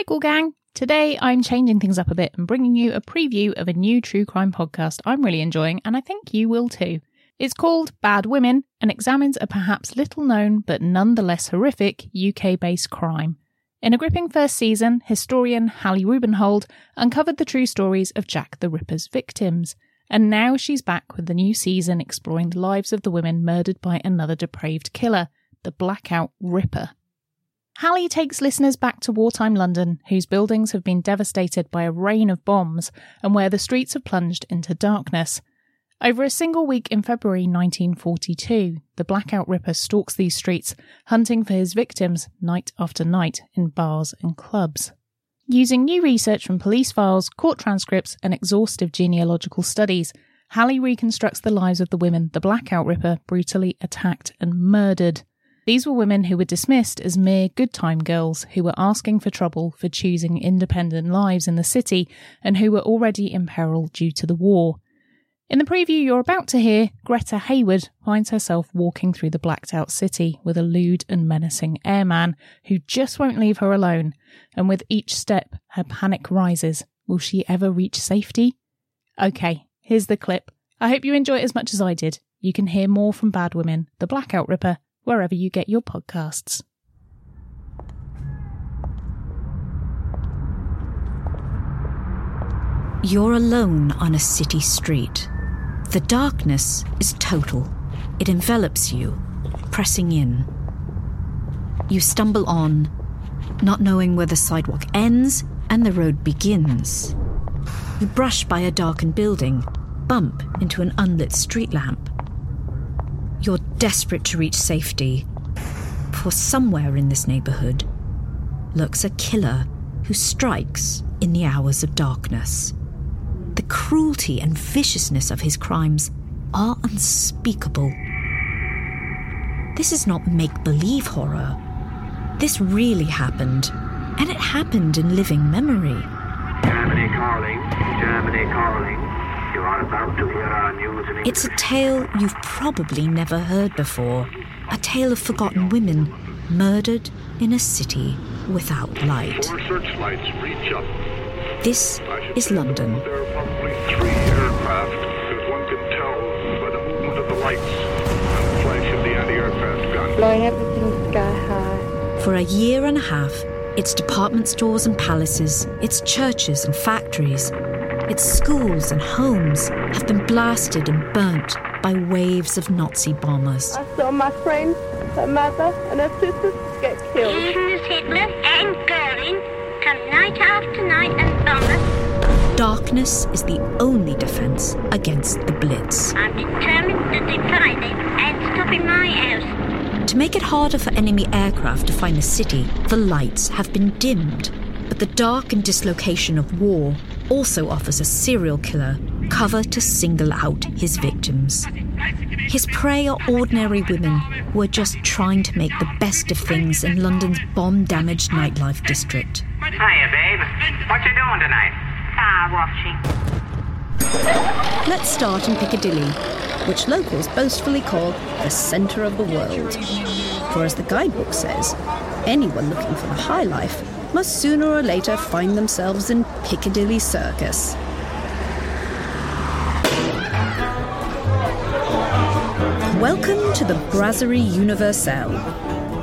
Hi, Gang. Today I'm changing things up a bit and bringing you a preview of a new true crime podcast I'm really enjoying, and I think you will too. It's called Bad Women and examines a perhaps little known but nonetheless horrific UK based crime. In a gripping first season, historian Hallie Rubenhold uncovered the true stories of Jack the Ripper's victims, and now she's back with the new season exploring the lives of the women murdered by another depraved killer, the Blackout Ripper. Hallie takes listeners back to wartime London, whose buildings have been devastated by a rain of bombs and where the streets have plunged into darkness. Over a single week in February 1942, the Blackout Ripper stalks these streets, hunting for his victims night after night in bars and clubs. Using new research from police files, court transcripts, and exhaustive genealogical studies, Hallie reconstructs the lives of the women the Blackout Ripper brutally attacked and murdered. These were women who were dismissed as mere good time girls who were asking for trouble for choosing independent lives in the city and who were already in peril due to the war. In the preview you're about to hear, Greta Hayward finds herself walking through the blacked out city with a lewd and menacing airman who just won't leave her alone, and with each step, her panic rises. Will she ever reach safety? Okay, here's the clip. I hope you enjoy it as much as I did. You can hear more from Bad Women, The Blackout Ripper, wherever you get your podcasts. You're alone on a city street. The darkness is total. It envelops you, pressing in. You stumble on, not knowing where the sidewalk ends and the road begins. You brush by a darkened building, bump into an unlit street lamp. You're desperate to reach safety, for somewhere in this neighborhood lurks a killer who strikes in the hours of darkness. The cruelty and viciousness of his crimes are unspeakable. This is not make believe horror. This really happened, and it happened in living memory. Germany calling, Germany calling. It's a tale you've probably never heard before. A tale of forgotten women murdered in a city without light. Four searchlights reach up. This is London. There are probably three aircraft, because one can tell by the movement of the lights and the flash of the anti-aircraft gun. blowing everything sky high. For a year and a half, its department stores and palaces, its churches and factories, its schools and homes have been blasted and burnt by waves of Nazi bombers. I saw my friends, her mother, and her sisters get killed. Even as Hitler and Goering come night after night and bomb us, Darkness is the only defense against the Blitz. I'm determined to defy them and stop in my house. To make it harder for enemy aircraft to find the city, the lights have been dimmed. But the dark and dislocation of war also offers a serial killer cover to single out his victims. His prey are ordinary women who are just trying to make the best of things in London's bomb damaged nightlife district. Hiya, babe. What you doing tonight? Star watching. Let's start in Piccadilly, which locals boastfully call the centre of the world. For as the guidebook says, anyone looking for the high life must sooner or later find themselves in Piccadilly Circus. Welcome to the Brasserie Universelle.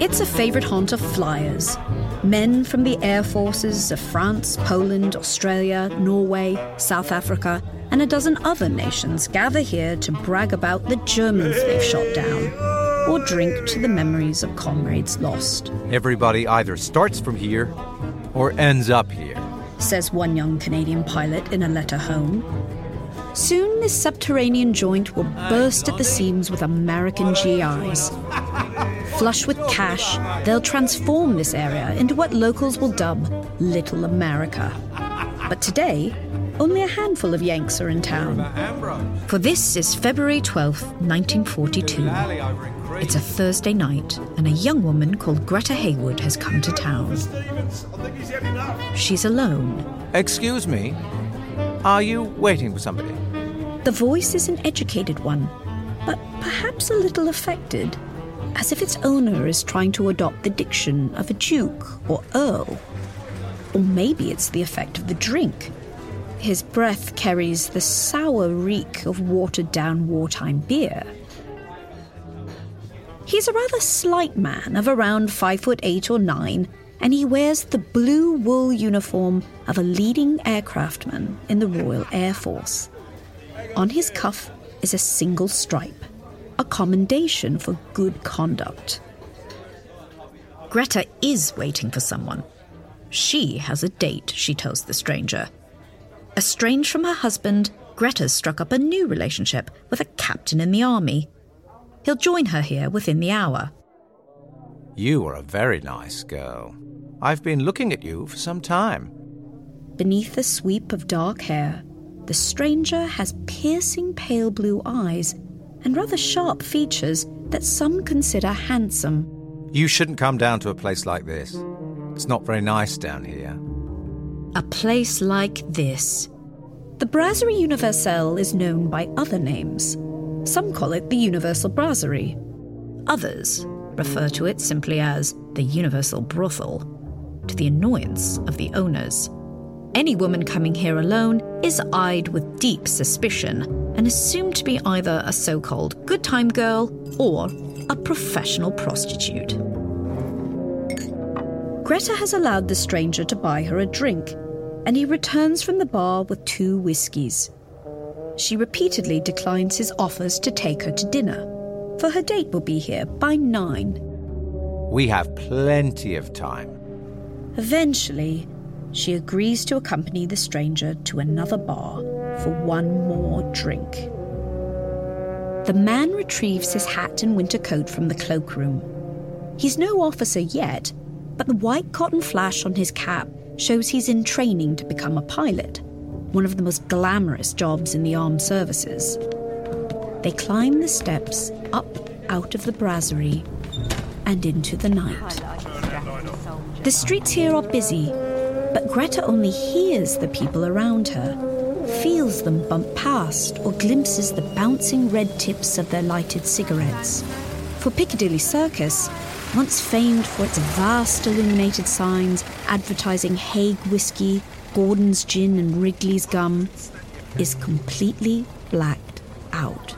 It's a favourite haunt of flyers. Men from the air forces of France, Poland, Australia, Norway, South Africa, and a dozen other nations gather here to brag about the Germans they've shot down, or drink to the memories of comrades lost, Everybody either starts from here or ends up here. says one young Canadian pilot in a letter home. Soon this subterranean joint will burst at the seams with American GIs. Flush with cash, they'll transform this area into what locals will dub Little America. But today, only a handful of Yanks are in town. For this is February 12th, 1942. It's a Thursday night, and a young woman called Greta Hayward has come to town. She's alone. Excuse me, are you waiting for somebody? The voice is an educated one, but perhaps a little affected, as if its owner is trying to adopt the diction of a duke or earl. Or maybe it's the effect of the drink. His breath carries the sour reek of watered down wartime beer. He's a rather slight man of around five foot eight or nine, and he wears the blue wool uniform of a leading aircraftman in the Royal Air Force. On his cuff is a single stripe, a commendation for good conduct. Greta is waiting for someone. She has a date, she tells the stranger. Estranged from her husband, Greta's struck up a new relationship with a captain in the army. He'll join her here within the hour. You are a very nice girl. I've been looking at you for some time. Beneath a sweep of dark hair, the stranger has piercing pale blue eyes and rather sharp features that some consider handsome. You shouldn't come down to a place like this. It's not very nice down here. A place like this. The Brasserie Universelle is known by other names. Some call it the Universal Brasserie. Others refer to it simply as the Universal Brothel, to the annoyance of the owners. Any woman coming here alone is eyed with deep suspicion and assumed to be either a so called good time girl or a professional prostitute. Greta has allowed the stranger to buy her a drink, and he returns from the bar with two whiskies. She repeatedly declines his offers to take her to dinner, for her date will be here by nine. We have plenty of time. Eventually, she agrees to accompany the stranger to another bar for one more drink. The man retrieves his hat and winter coat from the cloakroom. He's no officer yet, but the white cotton flash on his cap shows he's in training to become a pilot, one of the most glamorous jobs in the armed services. They climb the steps up out of the brasserie and into the night. The streets here are busy, but Greta only hears the people around her, feels them bump past, or glimpses the bouncing red tips of their lighted cigarettes. For Piccadilly Circus, once famed for its vast illuminated signs advertising Haig whiskey, Gordon's gin, and Wrigley's gum, is completely blacked out.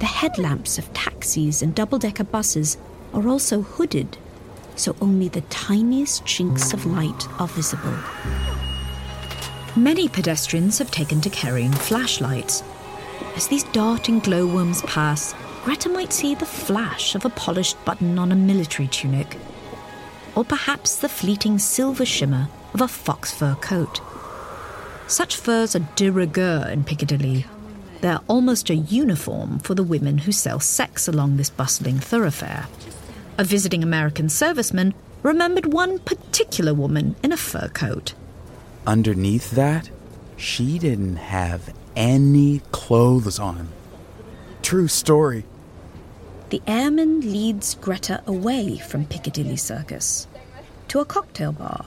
The headlamps of taxis and double decker buses are also hooded, so only the tiniest chinks of light are visible. Many pedestrians have taken to carrying flashlights. As these darting glowworms pass, Greta might see the flash of a polished button on a military tunic, or perhaps the fleeting silver shimmer of a fox fur coat. Such furs are de rigueur in Piccadilly. They're almost a uniform for the women who sell sex along this bustling thoroughfare. A visiting American serviceman remembered one particular woman in a fur coat. Underneath that, she didn't have any clothes on. True story. The airman leads Greta away from Piccadilly Circus to a cocktail bar,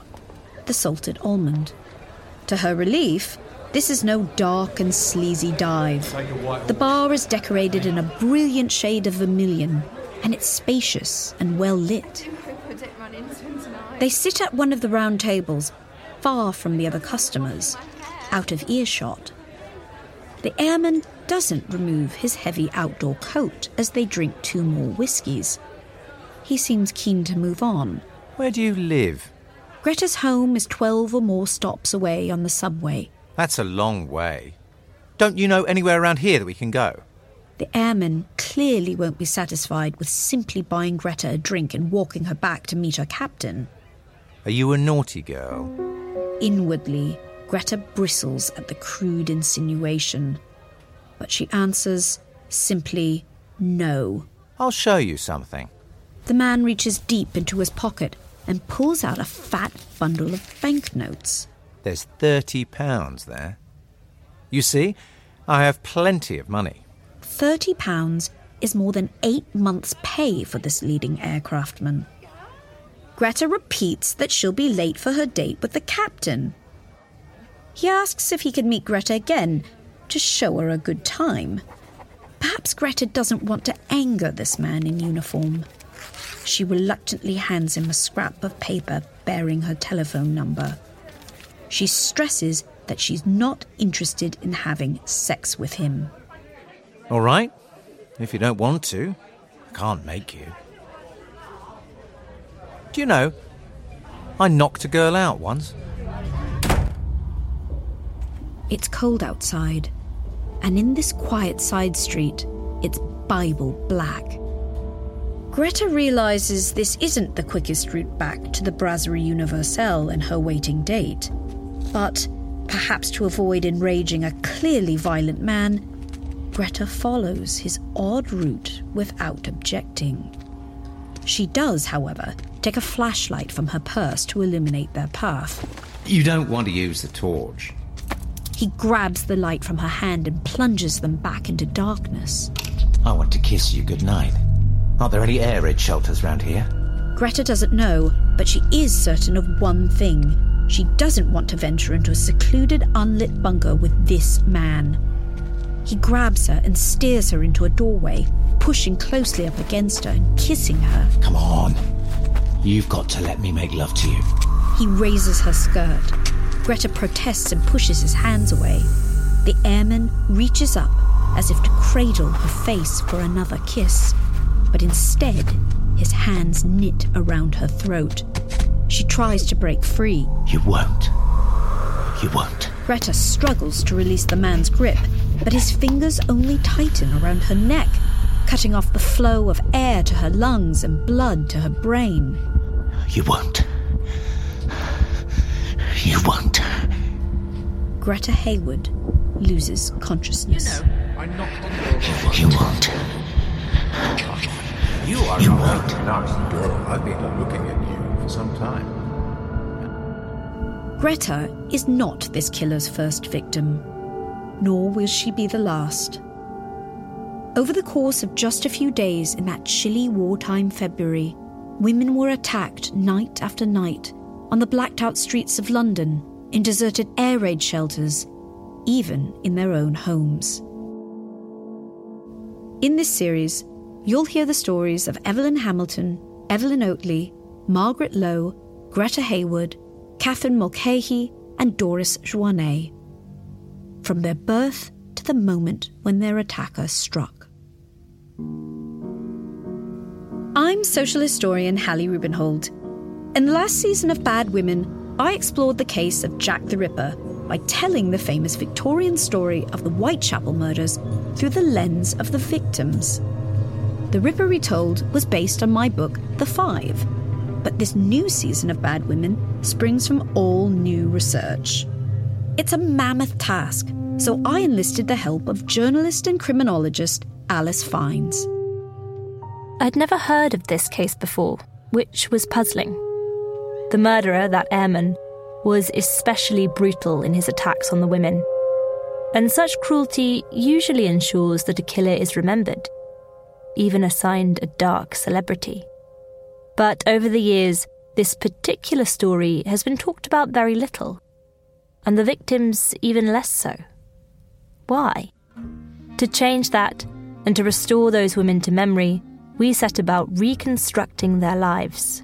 the Salted Almond. To her relief, this is no dark and sleazy dive. The bar is decorated in a brilliant shade of vermilion, and it's spacious and well lit. They sit at one of the round tables, far from the other customers, out of earshot. The airman doesn't remove his heavy outdoor coat as they drink two more whiskies. He seems keen to move on. Where do you live? Greta's home is 12 or more stops away on the subway. That's a long way. Don't you know anywhere around here that we can go? The airman clearly won't be satisfied with simply buying Greta a drink and walking her back to meet her captain. Are you a naughty girl? Inwardly, Greta bristles at the crude insinuation, but she answers simply no. I'll show you something. The man reaches deep into his pocket and pulls out a fat bundle of banknotes. There's thirty pounds there. You see, I have plenty of money. Thirty pounds is more than eight months' pay for this leading aircraftman. Greta repeats that she'll be late for her date with the captain. He asks if he can meet Greta again to show her a good time. Perhaps Greta doesn't want to anger this man in uniform. She reluctantly hands him a scrap of paper bearing her telephone number. She stresses that she's not interested in having sex with him. All right. If you don't want to, I can't make you. Do you know, I knocked a girl out once. It's cold outside, and in this quiet side street, it's Bible black. Greta realizes this isn't the quickest route back to the Brasserie Universelle and her waiting date, but perhaps to avoid enraging a clearly violent man, Greta follows his odd route without objecting. She does, however, take a flashlight from her purse to illuminate their path. You don't want to use the torch. He grabs the light from her hand and plunges them back into darkness. I want to kiss you goodnight. Are there any air raid shelters round here? Greta doesn't know, but she is certain of one thing. She doesn't want to venture into a secluded, unlit bunker with this man. He grabs her and steers her into a doorway, pushing closely up against her and kissing her. Come on. You've got to let me make love to you. He raises her skirt. Greta protests and pushes his hands away. The airman reaches up as if to cradle her face for another kiss, but instead, his hands knit around her throat. She tries to break free. You won't. You won't. Greta struggles to release the man's grip, but his fingers only tighten around her neck, cutting off the flow of air to her lungs and blood to her brain. You won't. You won't. Greta Hayward loses consciousness. You know, I'm not You are You a won't. very nice girl. I've been looking at you for some time. Greta is not this killer's first victim, nor will she be the last. Over the course of just a few days in that chilly wartime February, women were attacked night after night on the blacked out streets of London, in deserted air raid shelters, even in their own homes. In this series, you'll hear the stories of Evelyn Hamilton, Evelyn Oatley, Margaret Lowe, Greta Hayward, Catherine Mulcahy, and Doris Jouannet. From their birth to the moment when their attacker struck. I'm social historian Hallie Rubenhold. In the last season of Bad Women, I explored the case of Jack the Ripper by telling the famous Victorian story of the Whitechapel murders through the lens of the victims. The Ripper Retold was based on my book, The Five, but this new season of Bad Women springs from all new research. It's a mammoth task, so I enlisted the help of journalist and criminologist Alice Fines. I'd never heard of this case before, which was puzzling. The murderer, that airman, was especially brutal in his attacks on the women. And such cruelty usually ensures that a killer is remembered, even assigned a dark celebrity. But over the years, this particular story has been talked about very little, and the victims even less so. Why? To change that and to restore those women to memory, we set about reconstructing their lives.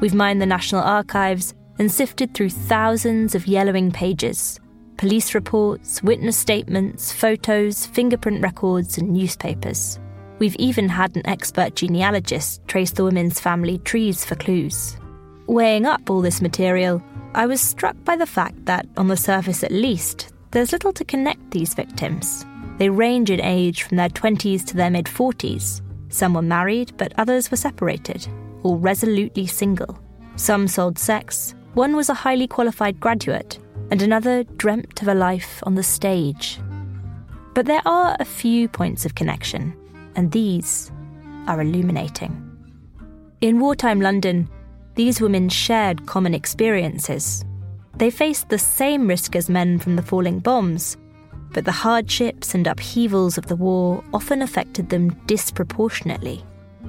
We've mined the National Archives and sifted through thousands of yellowing pages police reports, witness statements, photos, fingerprint records, and newspapers. We've even had an expert genealogist trace the women's family trees for clues. Weighing up all this material, I was struck by the fact that, on the surface at least, there's little to connect these victims. They range in age from their 20s to their mid 40s. Some were married, but others were separated, or resolutely single. Some sold sex, one was a highly qualified graduate, and another dreamt of a life on the stage. But there are a few points of connection, and these are illuminating. In wartime London, these women shared common experiences. They faced the same risk as men from the falling bombs, but the hardships and upheavals of the war often affected them disproportionately.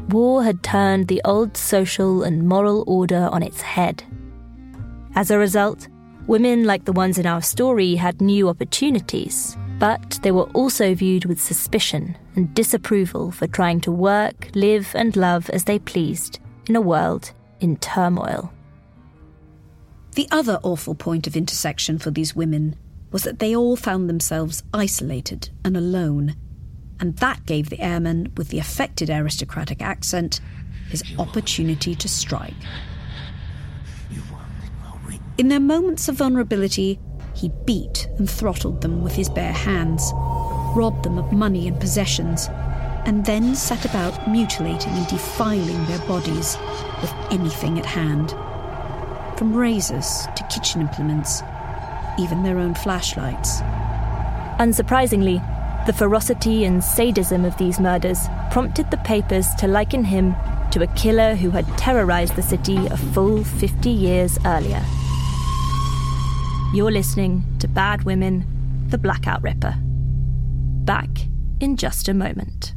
War had turned the old social and moral order on its head. As a result, women like the ones in our story had new opportunities, but they were also viewed with suspicion and disapproval for trying to work, live, and love as they pleased in a world in turmoil. The other awful point of intersection for these women was that they all found themselves isolated and alone, and that gave the airman with the affected aristocratic accent his opportunity to strike. In their moments of vulnerability, he beat and throttled them with his bare hands, robbed them of money and possessions, and then set about mutilating and defiling their bodies with anything at hand. From razors to kitchen implements, even their own flashlights. Unsurprisingly, the ferocity and sadism of these murders prompted the papers to liken him to a killer who had terrorized the city a full 50 years earlier. You're listening to Bad Women, The Blackout Ripper. Back in just a moment.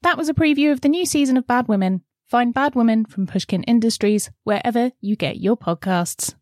That was a preview of the new season of Bad Women. Find Bad Women from Pushkin Industries wherever you get your podcasts.